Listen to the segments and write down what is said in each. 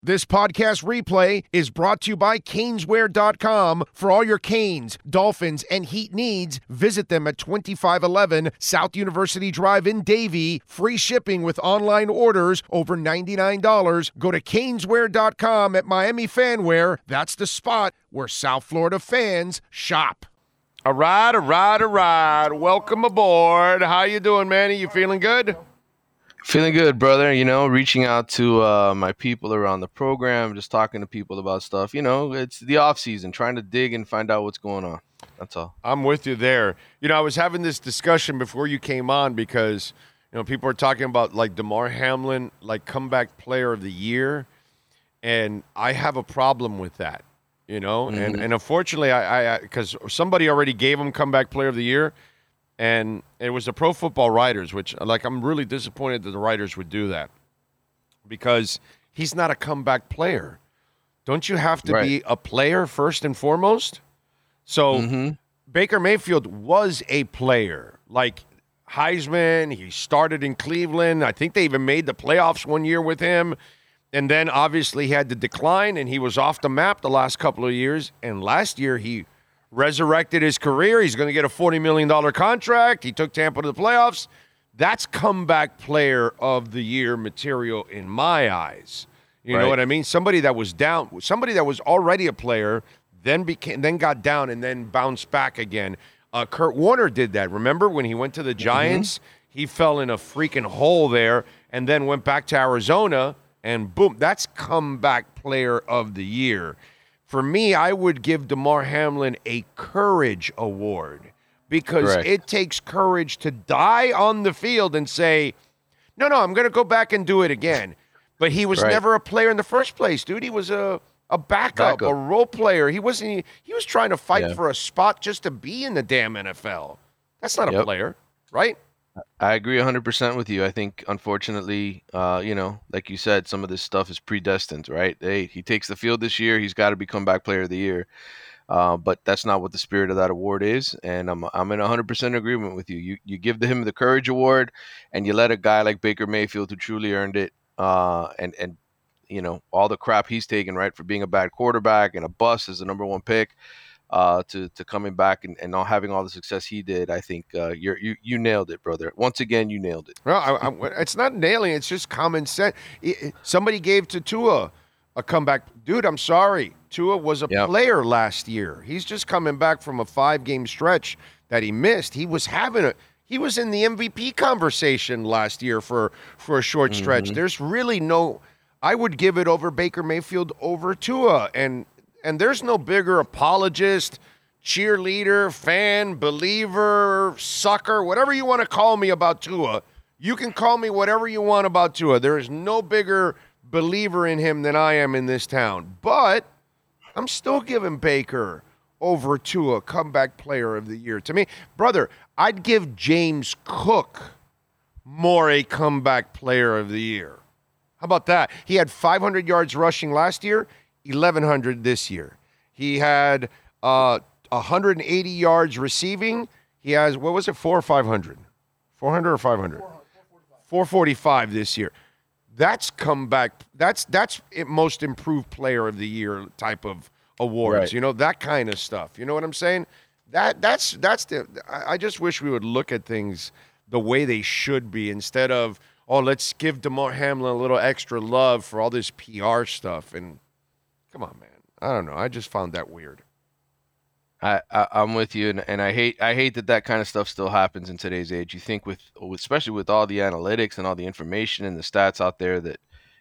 This podcast replay is brought to you by Caneswear.com. For all your Canes, Dolphins, and Heat needs, visit them at 2511 South University Drive in Davie. Free shipping with online orders over $99. Go to Caneswear.com at Miami Fanwear. That's the spot where South Florida fans shop. All right, all right, all right. Welcome aboard. How you doing, Manny? You feeling good? Feeling good, brother. You know, reaching out to uh, my people around the program, just talking to people about stuff. You know, it's the off season, trying to dig and find out what's going on. That's all. I'm with you there. You know, I was having this discussion before you came on because you know people are talking about like Damar Hamlin, like comeback player of the year, and I have a problem with that. You know, mm-hmm. and and unfortunately, I I because somebody already gave him comeback player of the year and it was the Pro Football Writers, which like I'm really disappointed that the writers would do that because he's not a comeback player. Don't you have to right. be a player first and foremost? So mm-hmm. Baker Mayfield was a player, like Heisman. He started in Cleveland. I think they even made the playoffs one year with him. And then obviously he had to decline and he was off the map the last couple of years. And last year he resurrected his career. He's going to get a $40 million contract. He took Tampa to the playoffs. That's comeback player of the year material in my eyes. You right. know what I mean? Somebody that was down, somebody that was already a player, then became, then got down and then bounced back again. Uh, Kurt Warner did that. Remember when he went to the mm-hmm. Giants? Mm-hmm. He fell in a freaking hole there and then went back to Arizona and boom, that's comeback player of the year. For me, I would give Damar Hamlin a courage award because Correct. it takes courage to die on the field and say, no, no, I'm going to go back and do it again. But he was right. never a player in the first place, dude. He was a a backup, backup. a role player. He wasn't. He was trying to fight yeah. for a spot just to be in the damn NFL. That's not yep. a player, right? I agree 100% with you. I think, unfortunately, uh, you know, like you said, some of this stuff is predestined, right? Hey, he takes the field this year. He's got to become back player of the year. Uh, but that's not what the spirit of that award is. And I'm, I'm in 100% agreement with you. You, you give the, him the Courage Award and you let a guy like Baker Mayfield, who truly earned it, uh, and, and, you know, all the crap he's taken, right, for being a bad quarterback and a bust as the number one pick uh, to to coming back and, and not having all the success he did, I think uh, you you nailed it, brother. Once again, you nailed it. Well, I, I, it's not nailing; it's just common sense. It, somebody gave to Tua a comeback, dude. I'm sorry, Tua was a yep. player last year. He's just coming back from a five game stretch that he missed. He was having a he was in the MVP conversation last year for for a short stretch. Mm-hmm. There's really no. I would give it over Baker Mayfield over Tua, and and there's no bigger apologist, cheerleader, fan, believer, sucker, whatever you want to call me about Tua. You can call me whatever you want about Tua. There is no bigger believer in him than I am in this town. But I'm still giving Baker over Tua comeback player of the year. To me, brother, I'd give James Cook more a comeback player of the year. How about that? He had 500 yards rushing last year. 1,100 this year. He had uh, 180 yards receiving. He has, what was it, four or 500? 400 or 500? 445 this year. That's comeback. That's that's most improved player of the year type of awards. Right. You know that kind of stuff. You know what I'm saying? That that's that's the. I just wish we would look at things the way they should be instead of oh let's give Damar Hamlin a little extra love for all this PR stuff and Come on, man. I don't know. I just found that weird. I, I am with you, and, and I hate I hate that that kind of stuff still happens in today's age. You think with especially with all the analytics and all the information and the stats out there that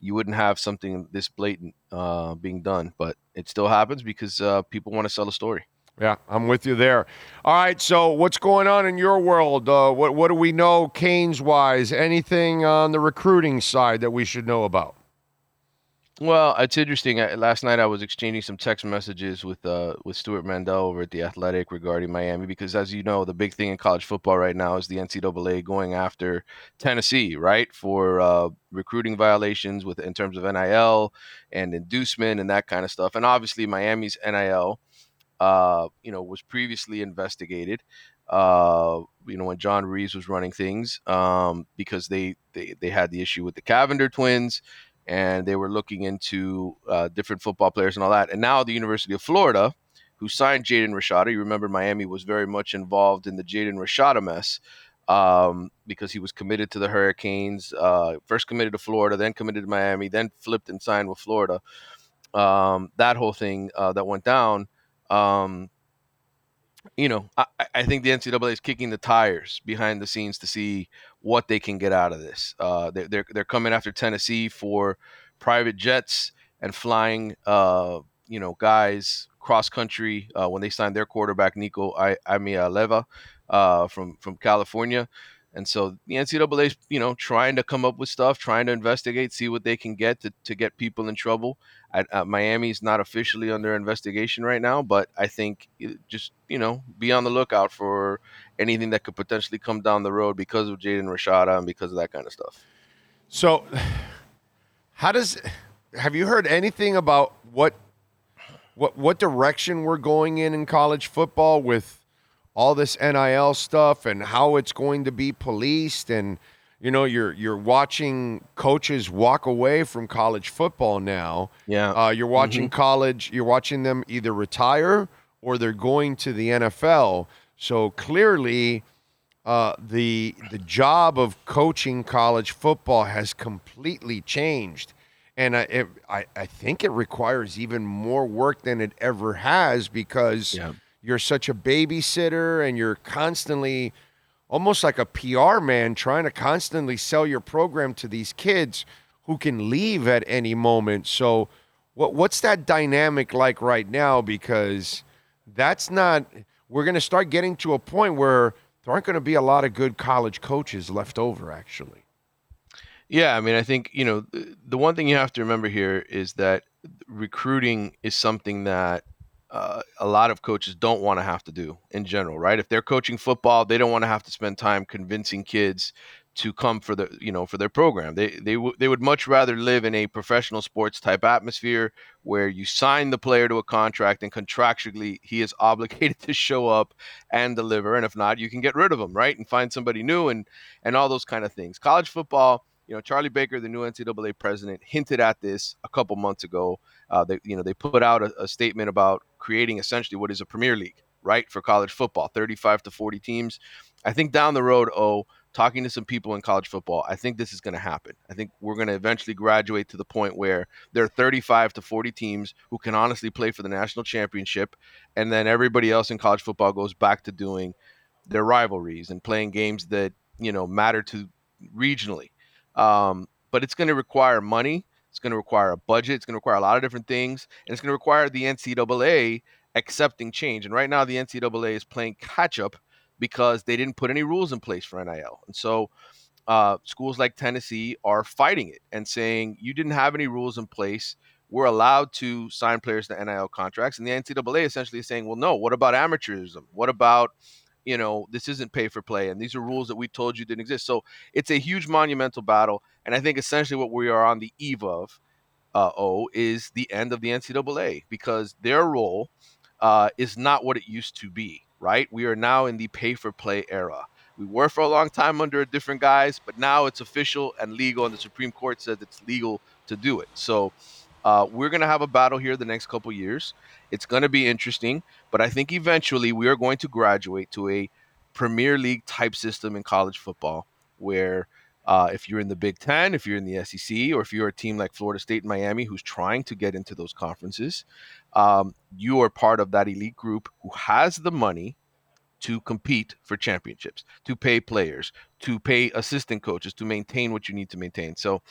you wouldn't have something this blatant uh, being done, but it still happens because uh, people want to sell a story. Yeah, I'm with you there. All right, so what's going on in your world? Uh, what what do we know, Canes wise? Anything on the recruiting side that we should know about? Well, it's interesting. last night I was exchanging some text messages with uh with Stewart Mandel over at the Athletic regarding Miami because, as you know, the big thing in college football right now is the NCAA going after Tennessee, right, for uh, recruiting violations with in terms of NIL and inducement and that kind of stuff. And obviously, Miami's NIL, uh, you know, was previously investigated. Uh, you know, when John Ruiz was running things, um, because they they they had the issue with the Cavinder twins and they were looking into uh, different football players and all that. And now the University of Florida, who signed Jaden Rashada, you remember Miami was very much involved in the Jaden Rashada mess um, because he was committed to the Hurricanes, uh, first committed to Florida, then committed to Miami, then flipped and signed with Florida. Um, that whole thing uh, that went down. Um, you know, I, I, think the NCAA is kicking the tires behind the scenes to see what they can get out of this. Uh, they're, they're, they're coming after Tennessee for private jets and flying, uh, you know, guys cross country uh, when they signed their quarterback Nico I, Iamaleava uh, from from California. And so the NCAA is, you know, trying to come up with stuff, trying to investigate, see what they can get to, to get people in trouble. At, at uh, Miami's not officially under investigation right now, but I think eh, just, you know, be on the lookout for anything that could potentially come down the road because of Jaden Rashada and because of that kind of stuff. So, how does, have you heard anything about what, what, what direction we're going in in college football with all this NIL stuff and how it's going to be policed and you know you're you're watching coaches walk away from college football now. Yeah. Uh, you're watching mm-hmm. college, you're watching them either retire or they're going to the NFL. So clearly uh, the the job of coaching college football has completely changed. And I, it, I, I think it requires even more work than it ever has because yeah you're such a babysitter and you're constantly almost like a PR man trying to constantly sell your program to these kids who can leave at any moment. So what what's that dynamic like right now because that's not we're going to start getting to a point where there aren't going to be a lot of good college coaches left over actually. Yeah, I mean, I think, you know, the one thing you have to remember here is that recruiting is something that uh, a lot of coaches don't want to have to do in general, right? If they're coaching football, they don't want to have to spend time convincing kids to come for the you know for their program. They they w- they would much rather live in a professional sports type atmosphere where you sign the player to a contract and contractually he is obligated to show up and deliver, and if not, you can get rid of him, right, and find somebody new and and all those kind of things. College football you know, Charlie Baker, the new NCAA president, hinted at this a couple months ago. Uh, they, you know, they put out a, a, statement about creating essentially what is a Premier League, right, for college football, 35 to 40 teams. I think down the road, oh, talking to some people in college football, I think this is going to happen. I think we're going to eventually graduate to the point where there are 35 to 40 teams who can honestly play for the national championship, and then everybody else in college football goes back to doing their rivalries and playing games that you know matter to regionally um, but it's going to require money. It's going to require a budget. It's going to require a lot of different things, and it's going to require the NCAA accepting change. And right now, the NCAA is playing catch up because they didn't put any rules in place for NIL, and so uh, schools like Tennessee are fighting it and saying you didn't have any rules in place. We're allowed to sign players to NIL contracts, and the NCAA essentially is saying, "Well, no. What about amateurism? What about you know, this isn't pay for play, and these are rules that we told you didn't exist. So it's a huge monumental battle, and I think essentially what we are on the eve of, uh, oh, is the end of the NCAA because their role uh, is not what it used to be. Right? We are now in the pay for play era. We were for a long time under different guys, but now it's official and legal, and the Supreme Court says it's legal to do it. So uh, we're going to have a battle here the next couple years. It's going to be interesting, but I think eventually we are going to graduate to a Premier League type system in college football where uh, if you're in the Big Ten, if you're in the SEC, or if you're a team like Florida State and Miami who's trying to get into those conferences, um, you are part of that elite group who has the money to compete for championships, to pay players, to pay assistant coaches, to maintain what you need to maintain. So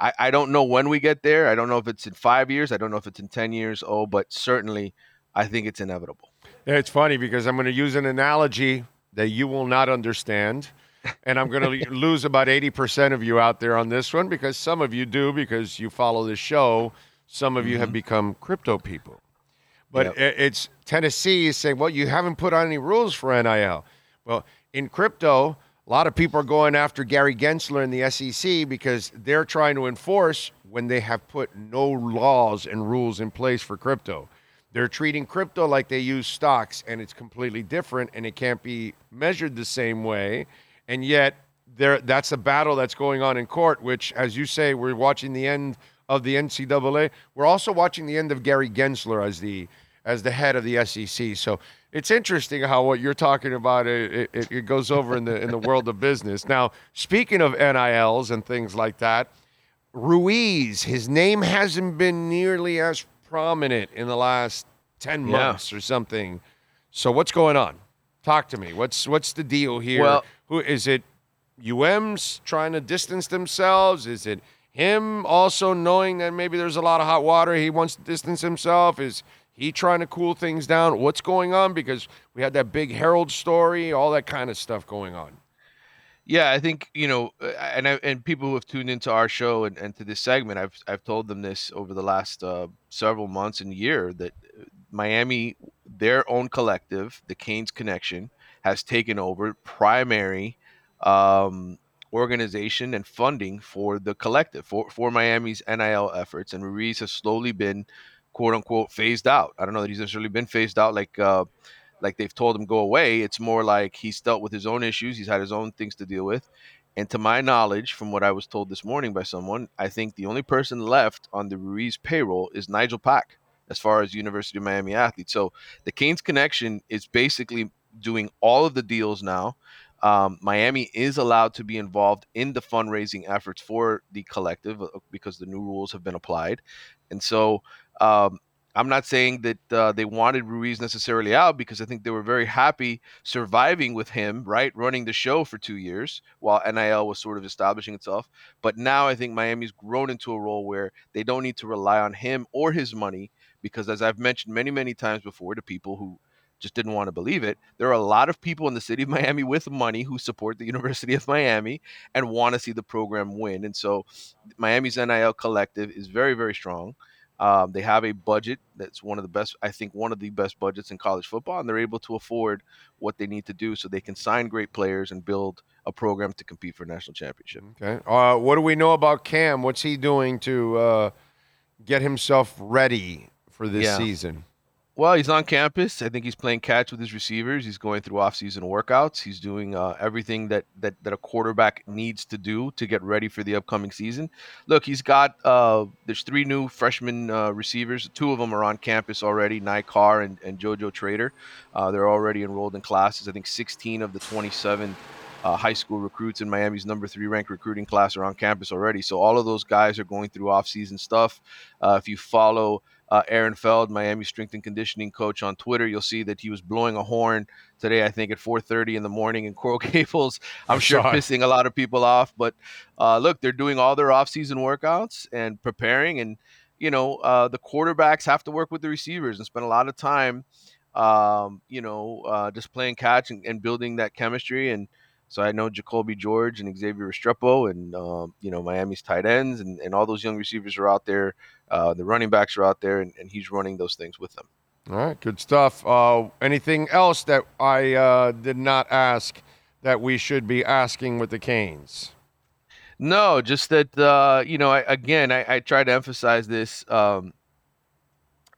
I, I don't know when we get there. I don't know if it's in five years. I don't know if it's in 10 years. Oh, but certainly I think it's inevitable. It's funny because I'm going to use an analogy that you will not understand. and I'm going to lose about 80% of you out there on this one because some of you do because you follow the show. Some of you mm-hmm. have become crypto people. But yep. it's Tennessee is saying, well, you haven't put on any rules for NIL. Well, in crypto, a lot of people are going after Gary Gensler and the SEC because they're trying to enforce when they have put no laws and rules in place for crypto. They're treating crypto like they use stocks, and it's completely different, and it can't be measured the same way. And yet, there that's a battle that's going on in court. Which, as you say, we're watching the end of the NCAA. We're also watching the end of Gary Gensler as the as the head of the SEC. So it's interesting how what you're talking about it, it, it goes over in the in the world of business. Now, speaking of NILs and things like that, Ruiz, his name hasn't been nearly as prominent in the last ten months yeah. or something. So what's going on? Talk to me. What's what's the deal here? Well, Who is it? UM's trying to distance themselves? Is it him also knowing that maybe there's a lot of hot water? He wants to distance himself. Is he trying to cool things down? What's going on? Because we had that big Herald story, all that kind of stuff going on. Yeah, I think you know, uh, and I, and people who have tuned into our show and, and to this segment, I've I've told them this over the last uh, several months and year that uh, Miami, their own collective, the Canes Connection, has taken over primary um, organization and funding for the collective for for Miami's NIL efforts, and Ruiz has slowly been quote unquote phased out. I don't know that he's necessarily been phased out like uh, like they've told him go away. It's more like he's dealt with his own issues. He's had his own things to deal with. And to my knowledge, from what I was told this morning by someone, I think the only person left on the Ruiz payroll is Nigel Pack, as far as University of Miami athletes. So the Canes connection is basically doing all of the deals now. Um, Miami is allowed to be involved in the fundraising efforts for the collective uh, because the new rules have been applied. And so um, I'm not saying that uh, they wanted Ruiz necessarily out because I think they were very happy surviving with him, right? Running the show for two years while NIL was sort of establishing itself. But now I think Miami's grown into a role where they don't need to rely on him or his money because, as I've mentioned many, many times before to people who just didn't want to believe it, there are a lot of people in the city of Miami with money who support the University of Miami and want to see the program win. And so Miami's NIL collective is very, very strong. Um, they have a budget that's one of the best, I think, one of the best budgets in college football, and they're able to afford what they need to do so they can sign great players and build a program to compete for a national championship. Okay. Uh, what do we know about Cam? What's he doing to uh, get himself ready for this yeah. season? Well, he's on campus. I think he's playing catch with his receivers. He's going through off-season workouts. He's doing uh, everything that, that that a quarterback needs to do to get ready for the upcoming season. Look, he's got uh, there's three new freshman uh, receivers. Two of them are on campus already. Ny Carr and, and JoJo Trader. Uh, they're already enrolled in classes. I think 16 of the 27 uh, high school recruits in Miami's number three ranked recruiting class are on campus already. So all of those guys are going through off-season stuff. Uh, if you follow uh, Aaron Feld, Miami strength and conditioning coach on Twitter. You'll see that he was blowing a horn today, I think at 4:30 in the morning in Coral Gables. I'm sure pissing a lot of people off, but uh, look, they're doing all their off-season workouts and preparing, and you know uh, the quarterbacks have to work with the receivers and spend a lot of time, um, you know, uh, just playing catch and, and building that chemistry and so I know Jacoby George and Xavier Restrepo and um, you know Miami's tight ends and, and all those young receivers are out there. Uh, the running backs are out there, and, and, he's running those things with them. All right, good stuff. Uh, anything else that I uh, did not ask that we should be asking with the Canes? No, just that uh, you know. I, again, I, I, try to emphasize this. Um,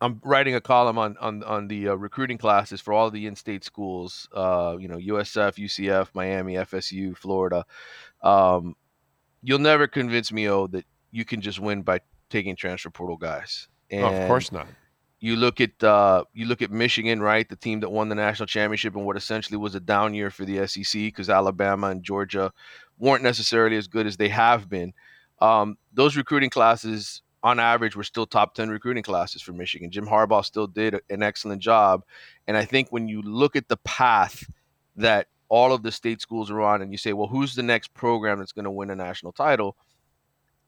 I'm writing a column on on on the uh, recruiting classes for all the in-state schools. Uh, you know, USF, UCF, Miami, FSU, Florida. Um, you'll never convince me, oh, that you can just win by taking transfer portal guys. And oh, of course not. You look at uh, you look at Michigan, right? The team that won the national championship and what essentially was a down year for the SEC because Alabama and Georgia weren't necessarily as good as they have been. Um, those recruiting classes on average, we're still top 10 recruiting classes for Michigan. Jim Harbaugh still did an excellent job. And I think when you look at the path that all of the state schools are on and you say, well, who's the next program that's going to win a national title?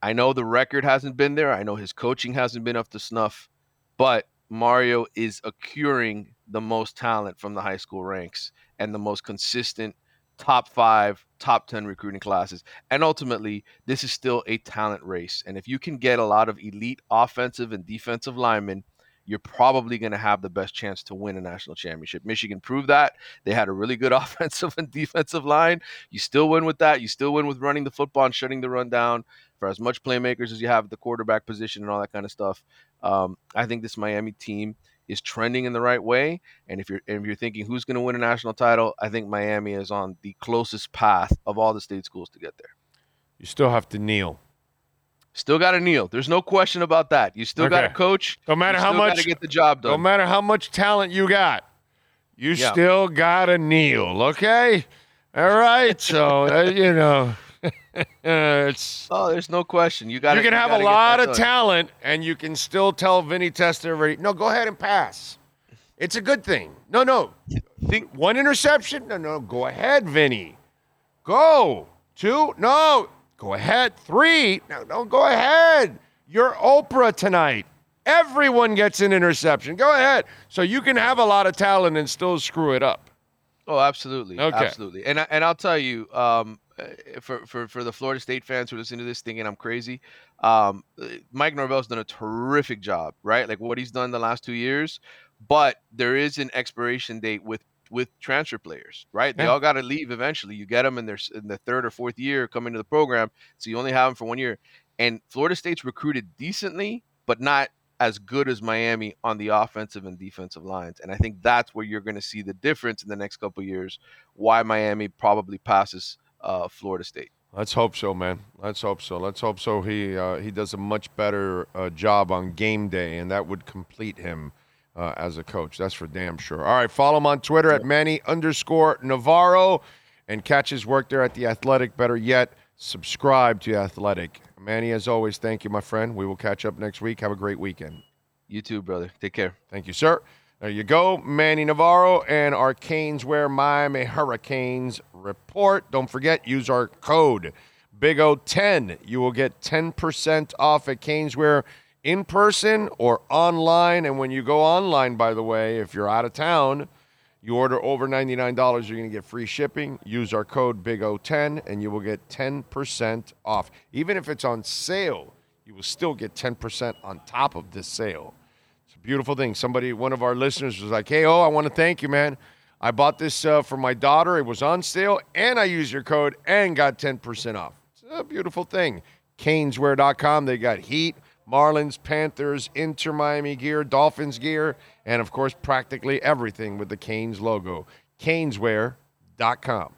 I know the record hasn't been there. I know his coaching hasn't been up to snuff, but Mario is accruing the most talent from the high school ranks and the most consistent top five, top 10 recruiting classes. And ultimately, this is still a talent race. And if you can get a lot of elite offensive and defensive linemen, you're probably going to have the best chance to win a national championship. Michigan proved that. They had a really good offensive and defensive line. You still win with that. You still win with running the football and shutting the run down for as much playmakers as you have at the quarterback position and all that kind of stuff. Um, I think this Miami team is trending in the right way. And if you're if you're thinking who's going to win a national title, I think Miami is on the closest path of all the state schools to get there. You still have to kneel. Still got to kneel. There's no question about that. You still got to coach. No matter how much- get the job done. No matter how much talent you got, you Yeah. still gotta kneel. Okay, all right. So uh, you know, it's oh, there's no question. You got. you can have a lot of talent, and you can still tell Vinny Testaverde, no, go ahead and pass. It's a good thing. No, no, Think one interception. No, no, go ahead, Vinny. Go two. No, go ahead. Three. No, no, go ahead. You're Oprah tonight. Everyone gets an interception. Go ahead. So you can have a lot of talent and still screw it up. Oh, absolutely, Okay. absolutely. And I, and I'll tell you, um, for for for the Florida State fans who listen to this thinking I'm crazy, um, uh, Mike Norvell's done a terrific job, right? Like what he's done the last two years, but there is an expiration date with with transfer players, right? They all got to leave eventually. You get them in their in the third or fourth year coming to the program, so you only have them for one year. And Florida State's recruited decently, but not as good as Miami on the offensive and defensive lines. And I think that's where you're going to see the difference in the next couple of years. Why Miami probably passes uh, Florida State. Let's hope so, man. Let's hope so. Let's hope so. He uh, he does a much better uh, job on game day, and that would complete him uh, as a coach. That's for damn sure. All right, follow him on Twitter at Manny underscore Navarro, and catch his work there at the Athletic. Better yet, subscribe to Athletic. Manny, as always, thank you, my friend. We will catch up next week. Have a great weekend. You too, brother. Take care. Thank you, sir. There you go, Manny Navarro and our Caneswear Miami Hurricanes report. Don't forget, use our code Big O10. You will get 10% off at Caneswear in person or online. And when you go online, by the way, if you're out of town, you order over $99, you're going to get free shipping. Use our code Big O10 and you will get 10% off. Even if it's on sale, you will still get 10% on top of this sale. Beautiful thing. Somebody, one of our listeners was like, hey, oh, I want to thank you, man. I bought this uh, for my daughter. It was on sale, and I used your code and got 10% off. It's a beautiful thing. Caneswear.com. They got Heat, Marlins, Panthers, Inter Miami gear, Dolphins gear, and of course, practically everything with the Canes logo. Caneswear.com.